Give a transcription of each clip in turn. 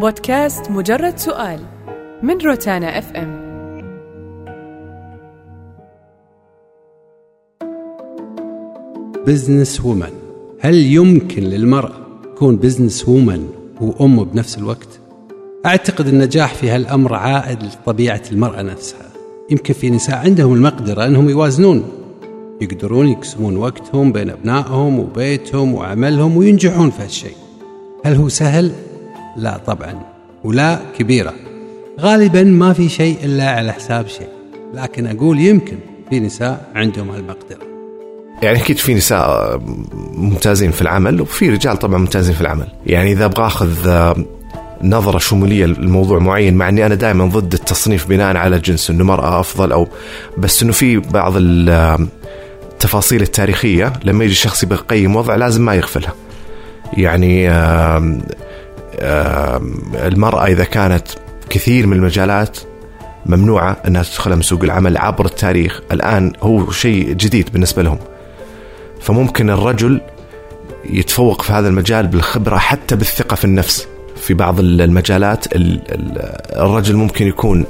بودكاست مجرد سؤال من روتانا اف ام business woman هل يمكن للمرأة تكون business woman وأم بنفس الوقت؟ أعتقد النجاح في هالأمر عائد لطبيعة المرأة نفسها. يمكن في نساء عندهم المقدرة أنهم يوازنون. يقدرون يقسمون وقتهم بين أبنائهم وبيتهم وعملهم وينجحون في هالشيء. هل هو سهل؟ لا طبعا ولا كبيرة. غالبا ما في شيء إلا على حساب شيء لكن أقول يمكن في نساء عندهم هالمقدرة يعني أكيد في نساء ممتازين في العمل وفي رجال طبعا ممتازين في العمل. يعني إذا أبغى أخذ نظرة شمولية لموضوع معين مع إني أنا دائما ضد التصنيف بناء على الجنس إنه مراه أفضل أو بس إنه في بعض التفاصيل التاريخية لما يجي الشخص يبغى يقيم وضع لازم ما يغفلها. يعني المرأة إذا كانت كثير من المجالات ممنوعة أنها تدخل من سوق العمل عبر التاريخ الآن هو شيء جديد بالنسبة لهم. فممكن الرجل يتفوق في هذا المجال بالخبرة حتى بالثقة في النفس. في بعض المجالات الرجل ممكن يكون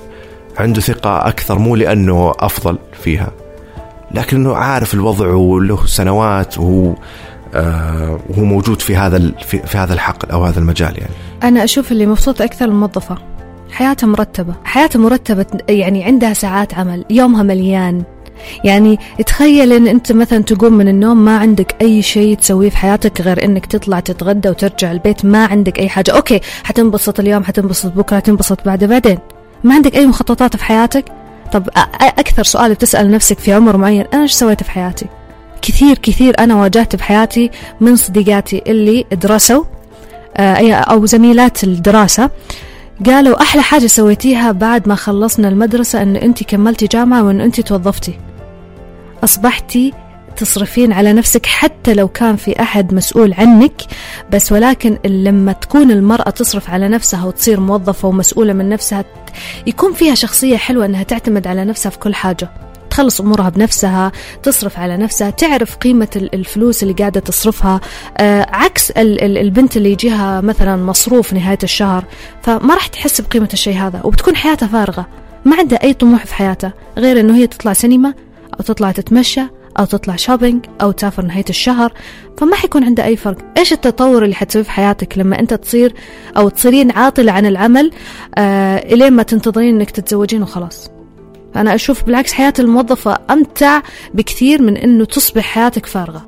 عنده ثقة أكثر مو لأنه أفضل فيها لكنه عارف الوضع وله سنوات وهو وهو موجود في هذا في, هذا الحقل أو هذا المجال يعني. أنا أشوف اللي مبسوط أكثر الموظفة حياتها مرتبة. حياتها مرتبة يعني عندها ساعات عمل يومها مليان. يعني تخيل إن أنت مثلا تقوم من النوم ما عندك أي شيء تسويه في حياتك غير إنك تطلع تتغدى وترجع البيت. ما عندك أي حاجة. okay حتنبسط اليوم حتنبسط بكرة حتنبسط بعد بعدين. ما عندك أي مخططات في حياتك؟ طب أكثر سؤال بتسأل نفسك في عمر معين أنا إيش سويت في حياتي؟ كثير كثير أنا واجهت بحياتي من صديقاتي اللي درسوا أو زميلات الدراسة. قالوا أحلى حاجة سويتيها بعد ما خلصنا المدرسة إن انت كملتي جامعة وإن انت توظفتي. أصبحتي تصرفين على نفسك حتى لو كان في أحد مسؤول عنك بس ولكن لما تكون المرأة تصرف على نفسها وتصير موظفة ومسؤولة من نفسها يكون فيها شخصية حلوة إنها تعتمد على نفسها في كل حاجة. تخلص أمورها بنفسها تصرف على نفسها تعرف قيمة الفلوس اللي قاعدة تصرفها. آه عكس البنت اللي يجيها مثلا مصروف نهاية الشهر فما راح تحس بقيمة الشيء هذا وبتكون حياتها فارغة. ما عندها أي طموح في حياتها غير إنه هي تطلع سينما أو تطلع تتمشى أو تطلع شوبينج أو تسافر نهاية الشهر. فما حيكون عندها أي فرق. إيش التطور اللي حتسويه في حياتك لما أنت تصير أو تصيرين عاطلة عن العمل؟ آه إلين ما تنتظرين إنك تتزوجين وخلاص. أنا أشوف بالعكس حياة الموظفة أمتع بكثير من أنه تصبح حياتك فارغة.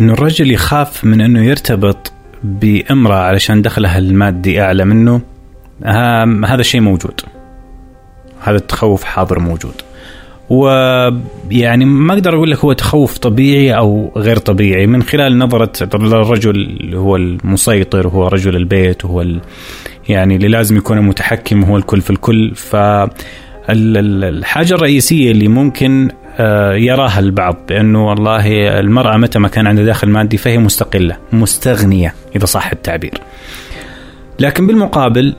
أنه الرجل يخاف من أنه يرتبط بامرأة علشان دخلها المادي أعلى منه هذا الشيء موجود. هذا التخوف حاضر موجود. ويعني ما أقدر أقول لك هو تخوف طبيعي أو غير طبيعي. من خلال نظرة الرجل اللي هو المسيطر وهو رجل البيت وهو يعني اللي لازم يكون المتحكم هو الكل في الكل. ف الحاجة الرئيسية اللي ممكن يراها البعض بأنه والله المرأة متى ما كان عندها دخل مادي فهي مستقلة مستغنية إذا صح التعبير. لكن بالمقابل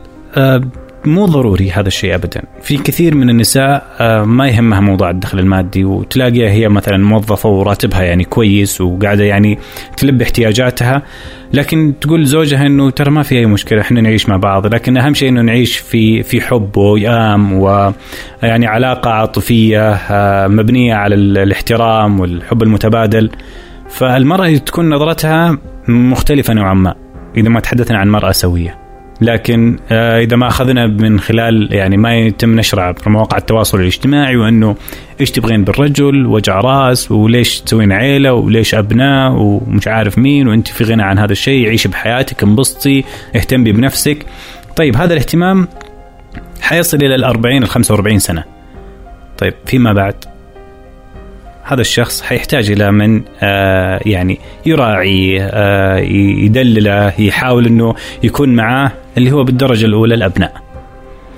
مو ضروري هذا الشيء ابدا. في كثير من النساء ما يهمها موضوع الدخل المادي وتلاقيها هي مثلا موظفة وراتبها يعني كويس وقاعدة يعني تلبي احتياجاتها. لكن تقول زوجها إنه ترى ما في أي مشكلة إحنا نعيش مع بعض. لكن أهم شيء إنه نعيش في في حب ويأم ويعني علاقة عاطفية مبنية على الاحترام والحب المتبادل. فالمرأة تكون نظرتها مختلفة نوعا ما إذا ما تحدثنا عن مرأة سوية. لكن إذا ما أخذنا من خلال يعني ما يتم نشره عبر مواقع التواصل الاجتماعي وأنه إيش تبغين بالرجل؟ وجع راس؟ وليش تسوين عيلة؟ وليش أبناء؟ ومش عارف مين؟ وأنت في غنى عن هذا الشيء عيشي بحياتك انبسطي اهتمي بنفسك. طيب هذا الاهتمام حيصل إلى ال 40 ال 45 سنة. طيب فيما بعد؟ هذا الشخص حيحتاج إلى من آه يعني يراعي آه يدلله يحاول إنه يكون معاه اللي هو بالدرجة الأولى الأبناء.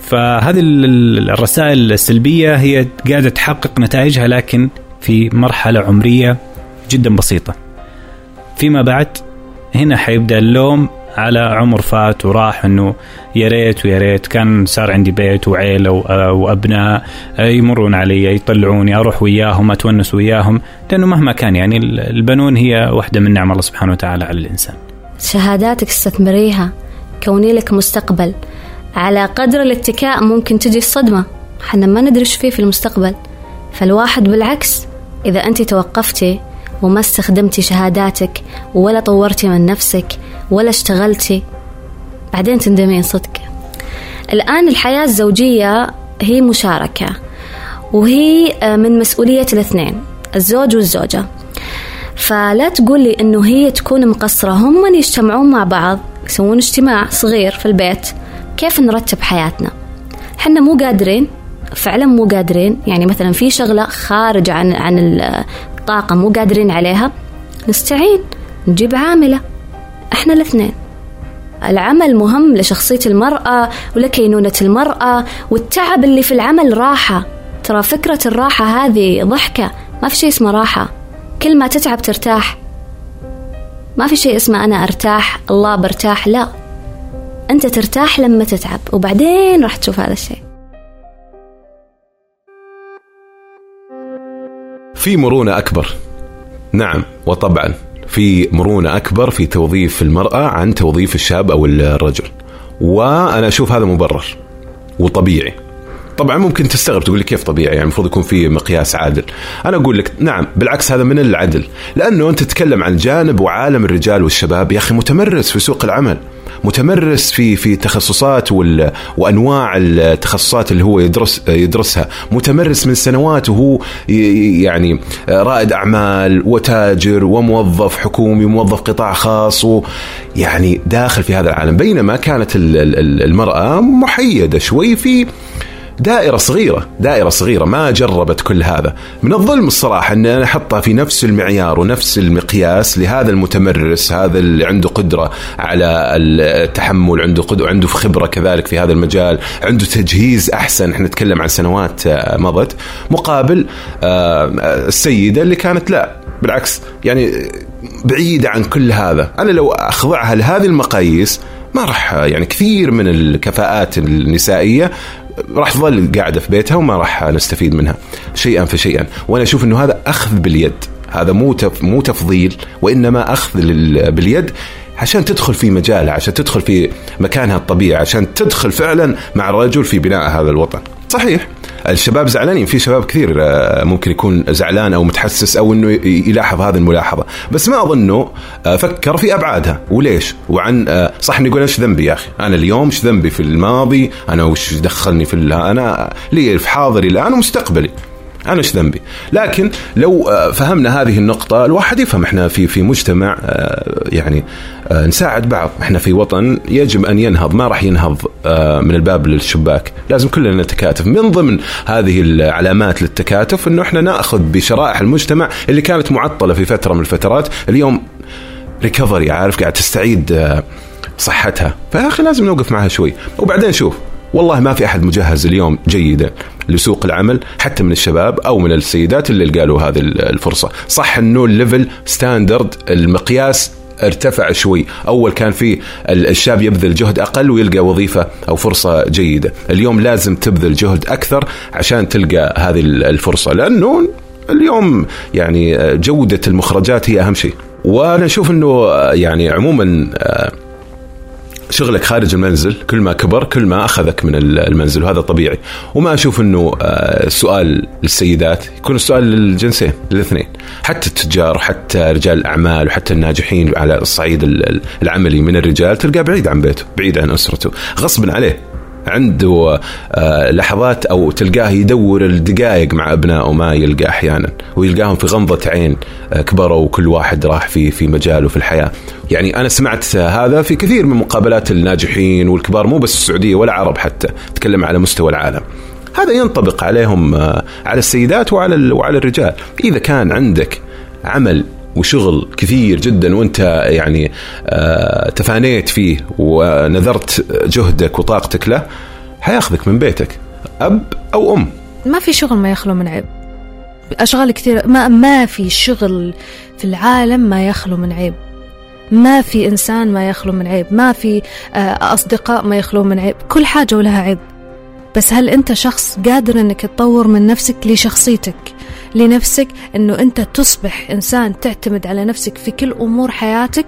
فهذه الرسائل السلبية هي قاعدة تحقق نتائجها لكن في مرحلة عمرية جدا بسيطة. فيما بعد هنا حيبدأ اللوم على عمر فات وراح إنه يا ريت ويا ريت كان صار عندي بيت وعيلة وأبناء يمرون علي يطلعوني أروح وياهم أتونس وياهم. لأنه مهما كان يعني البنون هي واحدة من نعم الله سبحانه وتعالى على الإنسان. شهاداتك استثمريها كوني لك مستقبل. على قدر الاتكاء ممكن تجي الصدمة. حنا ما ندري فيه في المستقبل. فالواحد بالعكس إذا أنت توقفتي وما استخدمتي شهاداتك ولا طورتي من نفسك ولا اشتغلتي؟ بعدين تندمين صدق. الآن الحياة الزوجية هي مشاركة وهي آه، من مسؤولية الاثنين الزوج والزوجة. فلا تقولي إنه هي تكون مقصرة. هم من يجتمعون مع بعض يسوون اجتماع صغير في البيت. كيف نرتب حياتنا؟ حنا مو قادرين فعلا مو قادرين. يعني مثلا في شغلة خارج عن عن الطاقة مو قادرين عليها نستعين نجيب عاملة. إحنا الاثنين. العمل مهم لشخصية المرأة ولكينونة المرأة والتعب اللي في العمل راحة. ترى فكرة الراحة هذه ضحكة. ما في شيء اسمه راحة. كل ما تتعب ترتاح. ما في شيء اسمه أنا أرتاح الله برتاح لا. أنت ترتاح لما تتعب وبعدين راح تشوف هذا الشيء. في مرونة أكبر. نعم وطبعا. في مرونة أكبر في توظيف المرأة عن توظيف الشاب أو الرجل. وأنا أشوف هذا مبرر وطبيعي. طبعا ممكن تستغرب تقول لي كيف طبيعي؟ يعني المفروض يكون في مقياس عادل. أنا أقول لك نعم بالعكس هذا من العدل. لأنه أنت تتكلم عن جانب وعالم الرجال والشباب يا أخي متمرس في سوق العمل. متمرس في في تخصصات وأنواع التخصصات اللي هو يدرس يدرسها. متمرس من سنوات وهو يعني رائد أعمال وتاجر وموظف حكومي وموظف قطاع خاص ويعني داخل في هذا العالم. بينما كانت المرأة محيدة شوي في دائرة صغيرة دائرة صغيرة ما جربت كل هذا. من الظلم الصراحة أن أنا أحطها في نفس المعيار ونفس المقياس لهذا المتمرس هذا اللي عنده قدرة على التحمل عنده قدرة عنده خبرة كذلك في هذا المجال عنده تجهيز أحسن. إحنا نتكلم عن سنوات آه، مضت مقابل آه، السيدة اللي كانت لا. بالعكس يعني بعيدة عن كل هذا. أنا لو أخضعها لهذه المقاييس ما راح يعني كثير من الكفاءات النسائية راح تظل قاعدة في بيتها وما راح نستفيد منها شيئا فشيئا وأنا أشوف إنه هذا أخذ باليد هذا مو مو تفضيل وإنما أخذ باليد عشان تدخل في مجالها عشان تدخل في مكانها الطبيعي عشان تدخل فعلا مع الرجل في بناء هذا الوطن. صحيح. الشباب زعلانين. في شباب كثير آه، ممكن يكون زعلان أو متحسس أو إنه يلاحظ هذه الملاحظة. بس ما اظنه آه، فكر في أبعادها. وليش؟ وعن آه، صح إنه يقول إيش ذنبي يا أخي؟ أنا اليوم إيش ذنبي في الماضي؟ أنا وش دخلني في أنا لي في حاضري الآن ومستقبلي. أنا إيش ذنبي؟ لكن لو آه، فهمنا هذه النقطة الواحد يفهم إحنا في في مجتمع آه، يعني آه، نساعد بعض، إحنا في وطن يجب أن ينهض، ما راح ينهض من الباب للشباك، لازم كلنا نتكاتف، من ضمن هذه العلامات للتكاتف إنه إحنا نأخذ بشرائح المجتمع اللي كانت معطلة في فترة من الفترات، اليوم recovery عارف قاعد تستعيد صحتها، فيا أخي لازم نوقف معها شوي، وبعدين شوف والله ما في أحد مجهز اليوم جيدا لسوق العمل حتى من الشباب أو من السيدات اللي لقالوا هذه الفرصة. صح إنه ال level standard المقياس ارتفع شوي. أول كان في الشاب يبذل جهد أقل ويلقى وظيفة أو فرصة جيدة. اليوم لازم تبذل جهد أكثر عشان تلقى هذه الفرصة لأنه اليوم يعني جودة المخرجات هي أهم شيء. وأنا أشوف إنه يعني عموما شغلك خارج المنزل كل ما كبر كل ما أخذك من المنزل وهذا طبيعي. وما أشوف إنه السؤال آه، للسيدات يكون السؤال للجنسين للاثنين. حتى التجار وحتى رجال الأعمال وحتى الناجحين على الصعيد العملي من الرجال تلقاه بعيد عن بيته بعيد عن أسرته غصبا عليه. عنده آه، لحظات أو تلقاه يدور الدقائق مع أبنائه ما يلقى أحيانا ويلقاهم في غمضة عين آه، كبروا وكل واحد راح في في مجاله في الحياة. يعني أنا سمعت هذا في كثير من مقابلات الناجحين والكبار مو بس السعودية ولا عرب حتى، تكلم على مستوى العالم. هذا ينطبق عليهم آه، على السيدات وعلى وعلى الرجال، إذا كان عندك عمل وشغل كثير جدا وانت يعني آه تفانيت فيه ونذرت جهدك وطاقتك له حياخذك من بيتك أب أو أم. ما في شغل ما يخلو من عيب. أشغال كثير ما ما في شغل في العالم ما يخلو من عيب. ما في إنسان ما يخلو من عيب. ما في آه، أصدقاء ما يخلو من عيب. كل حاجة ولها عيب. بس هل أنت شخص قادر إنك تطور من نفسك لشخصيتك؟ لنفسك إنه أنت تصبح إنسان تعتمد على نفسك في كل أمور حياتك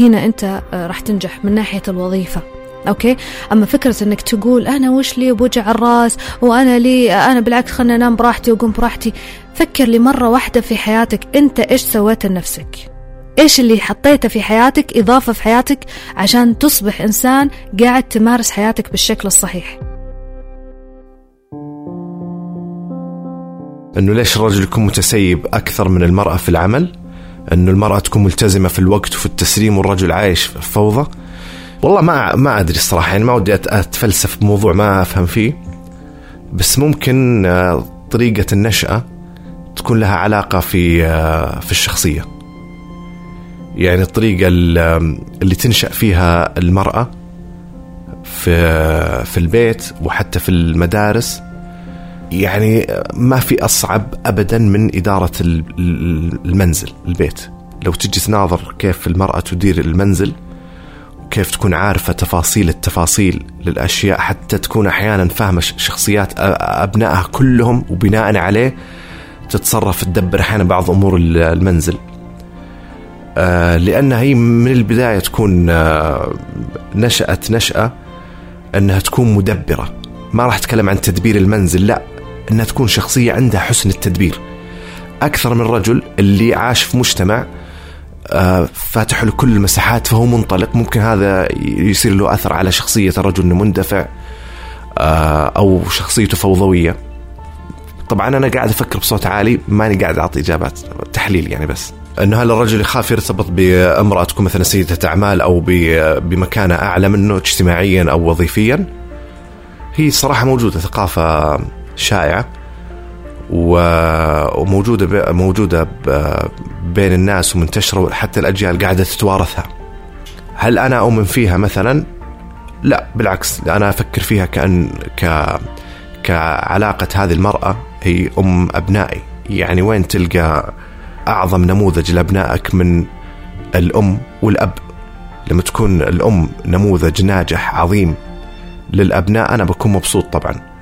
هنا أنت آه، راح تنجح من ناحية الوظيفة. okay؟ أما فكرة إنك تقول أنا وش لي بوجع الراس وأنا لي أنا بالعكس خلنا أنام براحتي وأقوم براحتي. فكر لي مره واحدة في حياتك أنت إيش سويت لنفسك؟ إيش اللي حطيته في حياتك إضافة في حياتك عشان تصبح إنسان قاعد تمارس حياتك بالشكل الصحيح؟ أنه ليش الرجل يكون متسيب أكثر من المرأة في العمل؟ أنه المرأة تكون ملتزمة في الوقت وفي التسليم والرجل عايش في فوضى؟ والله ما ما أدري الصراحة يعني ما ودي أتفلسف بموضوع ما أفهم فيه. بس ممكن آه، طريقة النشأة تكون لها علاقة في آه، في الشخصية. يعني الطريقة اللي تنشأ فيها المرأة في في البيت وحتى في المدارس يعني ما في أصعب ابدا من إدارة المنزل البيت. لو تجي تناظر كيف المرأة تدير المنزل كيف تكون عارفة تفاصيل التفاصيل للأشياء حتى تكون أحيانا فاهمة شخصيات أبنائها كلهم وبناء عليه تتصرف تدبر أحيانا بعض أمور المنزل. آه، لأنها هي من البداية تكون آه، نشأت نشأة أنها تكون مدبرة. ما راح أتكلم عن تدبير المنزل لا. أنها تكون شخصية عندها حسن التدبير. أكثر من رجل اللي عاش في مجتمع آه، فاتح له كل المساحات فهو منطلق. ممكن هذا يصير له أثر على شخصية الرجل انه مندفع آه، أو شخصيته فوضوية. طبعا أنا قاعد أفكر بصوت عالي ماني قاعد أعطي إجابات تحليل يعني بس. انه هل الرجل يخاف يرتبط بامراه تكون مثلا سيدة أعمال أو بمكانة أعلى منه اجتماعيا أو وظيفيا. هي صراحة موجودة ثقافة شائعة وموجودة موجودة بين الناس ومنتشرة وحتى الأجيال قاعدة تتوارثها. هل أنا أؤمن فيها مثلا؟ لا بالعكس أنا أفكر فيها كأن ك كعلاقة هذه المرأة هي أم أبنائي، يعني وين تلقى أعظم نموذج لأبنائك من الأم والأب. لما تكون الأم نموذج ناجح عظيم للأبناء أنا بكون مبسوط طبعا.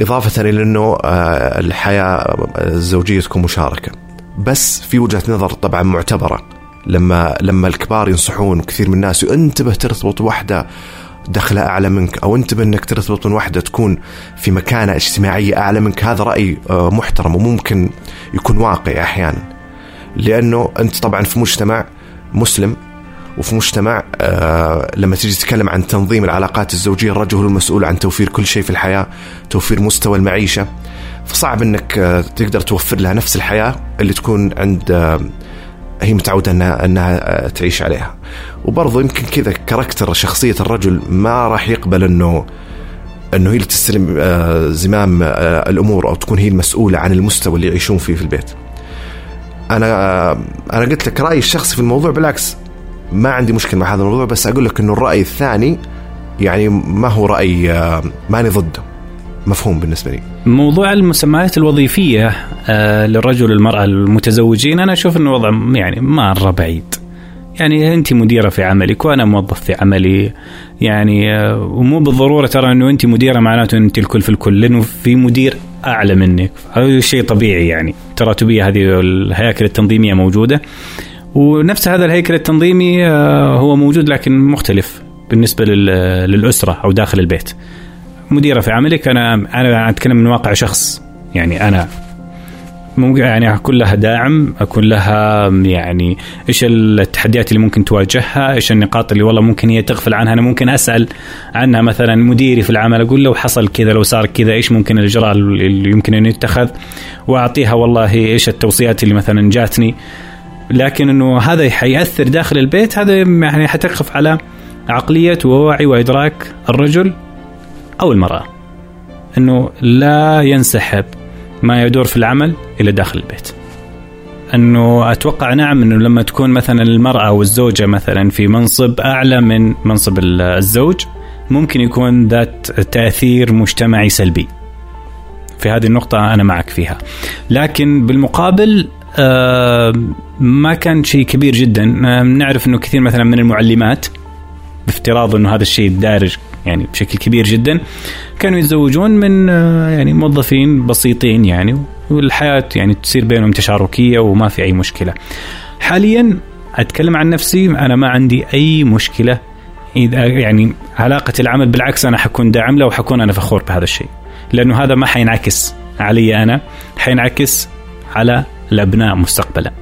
إضافة إلى أنه آه، الحياة الزوجية تكون مشاركة. بس في وجهة نظر طبعا معتبرة. لما لما الكبار ينصحون كثير من الناس انتبه ترتبط واحدة دخلها أعلى منك. أو انتبه أنك ترتبط من واحدة تكون في مكانة اجتماعية أعلى منك. هذا رأي آه، محترم وممكن يكون واقعي أحيانا. لأنه أنت طبعا في مجتمع مسلم وفي مجتمع آه لما تيجي تتكلم عن تنظيم العلاقات الزوجية الرجل هو المسؤول عن توفير كل شيء في الحياة توفير مستوى المعيشة. فصعب إنك آه تقدر توفر لها نفس الحياة اللي تكون عند آه هي متعودة إنها إنها آه، تعيش عليها. وبرضه يمكن كذا كاركتر شخصية الرجل ما راح يقبل إنه إنه هي اللي تستلم زمام الأمور أو تكون هي المسؤولة عن المستوى اللي يعيشون فيه في البيت. أنا أنا قلت لك رأيي الشخصي في الموضوع بالعكس. ما عندي مشكلة مع هذا الموضوع بس أقول لك إنه الرأي الثاني يعني ما هو رأي آه، ماني ضده مفهوم بالنسبة لي. موضوع المسميات الوظيفية آه، للرجل والمرأة المتزوجين أنا أشوف إنه وضع يعني مره بعيد. يعني انت مديرة في عملك وأنا موظف في عملي يعني آه، ومو بالضرورة ترى إنه انت مديرة معناته انت الكل في الكل لأنه في مدير أعلى منك هذا شيء طبيعي يعني تراتبيه هذه الهياكل التنظيمية موجودة ونفس هذا الهيكل التنظيمي آه، هو موجود لكن مختلف بالنسبة للأسرة أو داخل البيت. مديرة في عملك أنا أنا أتكلم من واقع شخص. يعني أنا ممكن يعني أكون لها داعم أكون لها يعني إيش التحديات اللي ممكن تواجهها إيش النقاط اللي والله ممكن هي تغفل عنها. أنا ممكن أسأل عنها مثلا مديري في العمل أقول لو حصل كذا لو صار كذا إيش ممكن الاجراء اللي يمكن أن يتخذ؟ وأعطيها والله إيش التوصيات اللي مثلا جاتني. لكن إنه هذا حيأثر داخل البيت هذا يعني حتقف على عقلية ووعي وإدراك الرجل أو المرأة. أنه لا ينسحب ما يدور في العمل إلى داخل البيت. أنه أتوقع نعم أنه لما تكون مثلا المرأة أو الزوجة مثلا في منصب أعلى من منصب الزوج ممكن يكون ذات تأثير مجتمعي سلبي. في هذه النقطة أنا معك فيها. لكن بالمقابل ما كان شيء كبير جدا آه، نعرف إنه كثير مثلا من المعلمات بافتراض إنه هذا الشيء دارج يعني بشكل كبير جدا كانوا يتزوجون من آه، يعني موظفين بسيطين يعني والحياة يعني تصير بينهم تشاركية وما في أي مشكلة. حاليا أتكلم عن نفسي أنا ما عندي أي مشكلة إذا يعني علاقة العمل بالعكس أنا حكون داعم له وحكون أنا فخور بهذا الشيء لأنه هذا ما حينعكس علي أنا حينعكس على الأبناء مستقبلا.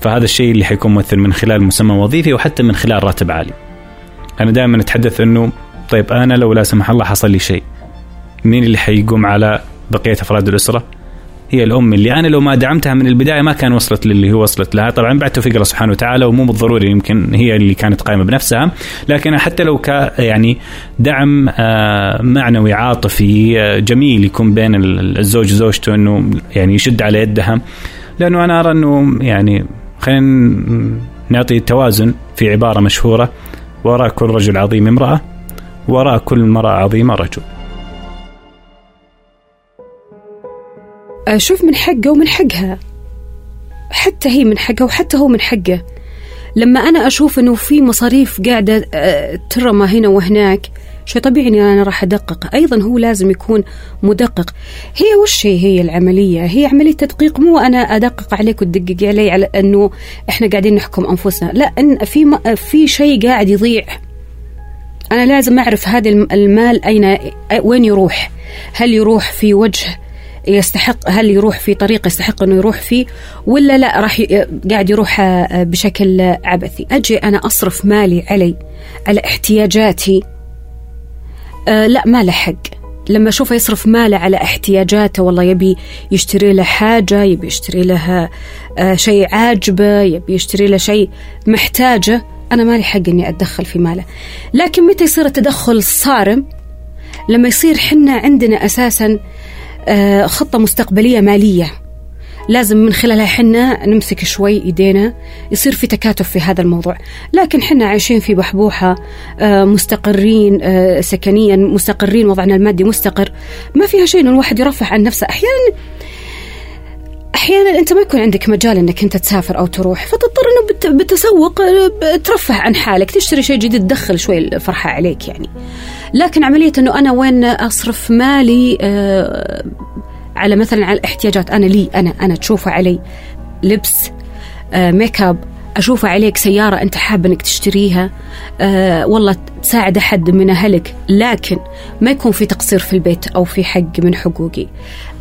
فهذا الشيء اللي حيكون ممثل من خلال مسمى وظيفي وحتى من خلال راتب عالي. أنا دائما أتحدث إنه طيب أنا لو لا سمح الله حصل لي شيء مين اللي حيقوم على بقية أفراد الأسرة؟ هي الأم اللي أنا لو ما دعمتها من البداية ما كان وصلت للي هي وصلت لها. طبعا بعد توفيق الله سبحانه وتعالى ومو بالضروري يمكن هي اللي كانت قائمة بنفسها. لكن حتى لو ك يعني دعم آه، معنوي عاطفي آه، جميل يكون بين الزوج وزوجته إنه يعني يشد على يدها. لأنه أنا أرى إنه يعني خلينا نعطي توازن في عبارة مشهورة. وراء كل رجل عظيم امرأة وراء كل امراه عظيمة رجل. شوف من حقه ومن حقها. حتى هي من حقها وحتى هو من حقه. لما أنا أشوف أنه في مصاريف قاعدة آه، ترمى هنا وهناك شيء طبيعي إني أنا راح أدقق. أيضا هو لازم يكون مدقق. هي وش هي؟ هي العملية. هي عملية تدقيق. مو أنا أدقق عليك وتدقق علي على إنه إحنا قاعدين نحكم أنفسنا. لا إن في في شيء قاعد يضيع. أنا لازم أعرف هذا المال أين وين يروح؟ هل يروح في وجه يستحق هل يروح في طريق يستحق أنه يروح فيه ولا لا راح قاعد يروح آه، بشكل عبثي. أجي أنا أصرف مالي علي على احتياجاتي. آه لا ما له حق. لما أشوفه يصرف ماله على احتياجاته والله يبي يشتري له حاجة يبي يشتري له آه شيء عاجبه يبي يشتري له شيء محتاجه أنا مالي حق إني أتدخل في ماله. لكن متى يصير التدخل صارم؟ لما يصير حنا عندنا أساسا خطة مستقبلية مالية. لازم من خلالها حنا نمسك شوي إيدينا يصير في تكاتف في هذا الموضوع. لكن حنا عايشين في بحبوحة آه، مستقرين آه، سكنيا مستقرين وضعنا المادي مستقر. ما فيها شيء إنه الواحد يرفع عن نفسه. أحيانا أحيانا أنت ما يكون عندك مجال إنك أنت تسافر أو تروح فتضطر إنه بتسوق ترفه عن حالك تشتري شيء جديد تدخل شوي الفرحة عليك يعني. لكن عملية إنه أنا وين أصرف مالي آه على مثلا على الاحتياجات. أنا لي أنا أنا تشوفه علي لبس آه ميك اب اشوفه عليك سيارة أنت حاب إنك تشتريها. آه والله تساعد أحد من أهلك لكن ما يكون في تقصير في البيت أو في حق من حقوقي.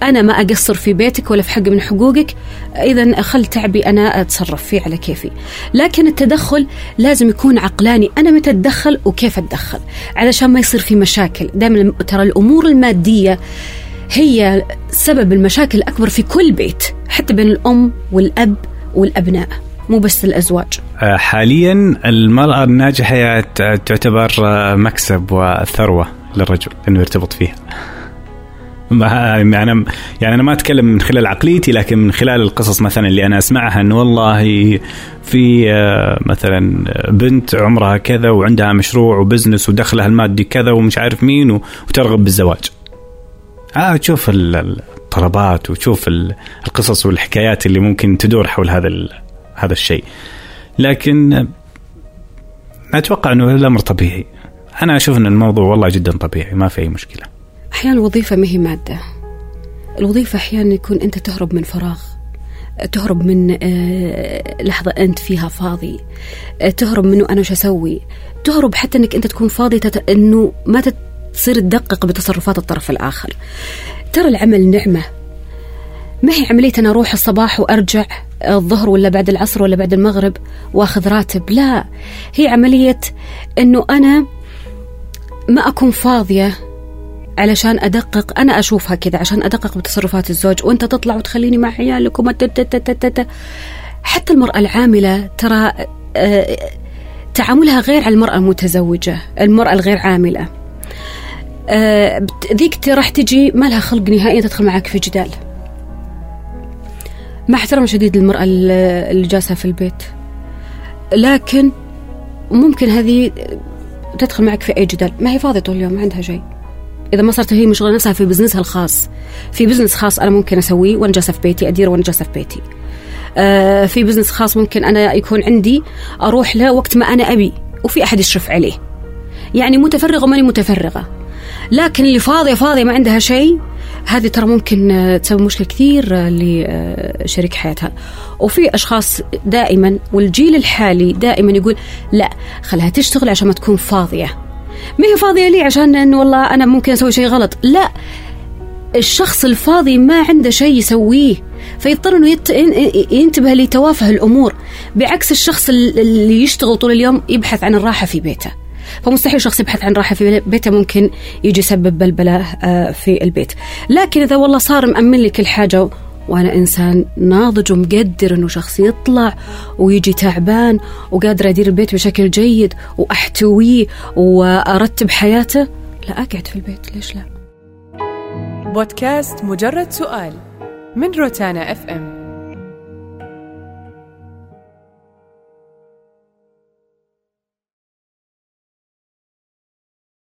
أنا ما أقصر في بيتك ولا في حق من حقوقك إذا خل تعبي أنا أتصرف فيه على كيفي. لكن التدخل لازم يكون عقلاني أنا متى أتدخل وكيف أتدخل؟ علشان ما يصير في مشاكل. دائما ترى الأمور المادية هي سبب المشاكل الأكبر في كل بيت حتى بين الأم والأب والأبناء. مو بس الأزواج آه، حاليا المرأة الناجحة تعتبر آه، مكسب وثروة للرجل أنه يرتبط فيها يعني أنا يعني أنا ما أتكلم من خلال عقليتي لكن من خلال القصص مثلا اللي أنا أسمعها إنه والله في آه، مثلا بنت عمرها كذا وعندها مشروع وبزنس ودخلها المادي كذا ومش عارف مين وترغب بالزواج. آه تشوف الطلبات وتشوف القصص والحكايات اللي ممكن تدور حول هذا هذا الشيء. لكن أتوقع أنه الأمر طبيعي. أنا أشوف أن الموضوع والله جدا طبيعي ما في أي مشكلة. أحيانا الوظيفة ما هي مادة. الوظيفة أحيانا يكون أنت تهرب من فراغ تهرب من آه، لحظة أنت فيها فاضي آه، تهرب منه أنا وش أسوي. تهرب حتى أنك أنت تكون فاضي تت... أنه ما تصير تدقق بتصرفات الطرف الآخر. ترى العمل نعمة. ما هي عملية أنا أروح الصباح وأرجع؟ الظهر ولا بعد العصر ولا بعد المغرب واخذ راتب. لا هي عملية أنه أنا ما أكون فاضية علشان أدقق. أنا أشوفها كذا عشان أدقق بتصرفات الزوج وأنت تطلع وتخليني مع عيالك وما حتى المرأة العاملة ترى آه، تعاملها غير على المرأة المتزوجة المرأة الغير عاملة. آه، ذيك راح تجي ما لها خلق نهائيا تدخل معك في جدال. مع احترام شديد للمرأة اللي جالسة في البيت. لكن ممكن هذه تدخل معك في أي جدال. ما هي فاضية طول اليوم ما عندها شيء. إذا ما صارت هي مشغولة نفسها في business ها الخاص في business خاص أنا ممكن أسويه وأنا جالسة في بيتي أديره وأنا جالسة في بيتي. آه في business خاص ممكن أنا يكون عندي أروح له وقت ما أنا أبي وفي أحد يشرف عليه. يعني متفرغة وماني متفرغة. لكن اللي فاضية فاضية ما عندها شيء هذه ترى ممكن آه، تسوي مشكلة كثير آه، لشريك حياتها. وفي أشخاص دائما والجيل الحالي دائما يقول لا خلها تشتغل عشان ما تكون فاضية. ما هي فاضية لي؟ عشان أنه والله أنا ممكن أسوي شيء غلط. لا الشخص الفاضي ما عنده شيء يسويه فيضطر إنه يت... ينتبه لتوافه الأمور. بعكس الشخص اللي يشتغل طول اليوم يبحث عن الراحة في بيته. فمستحيل شخص يبحث عن راحة في بيته ممكن يجي يسبب بلبلة آه، في البيت. لكن إذا والله صار مأمن لي كل حاجة وأنا إنسان ناضج ومقدر إنه شخص يطلع ويجي تعبان وقادر أدير البيت بشكل جيد وأحتويه وأرتب حياته لا أقعد في البيت. ليش لا؟ بودكاست مجرد سؤال من روتانا اف ام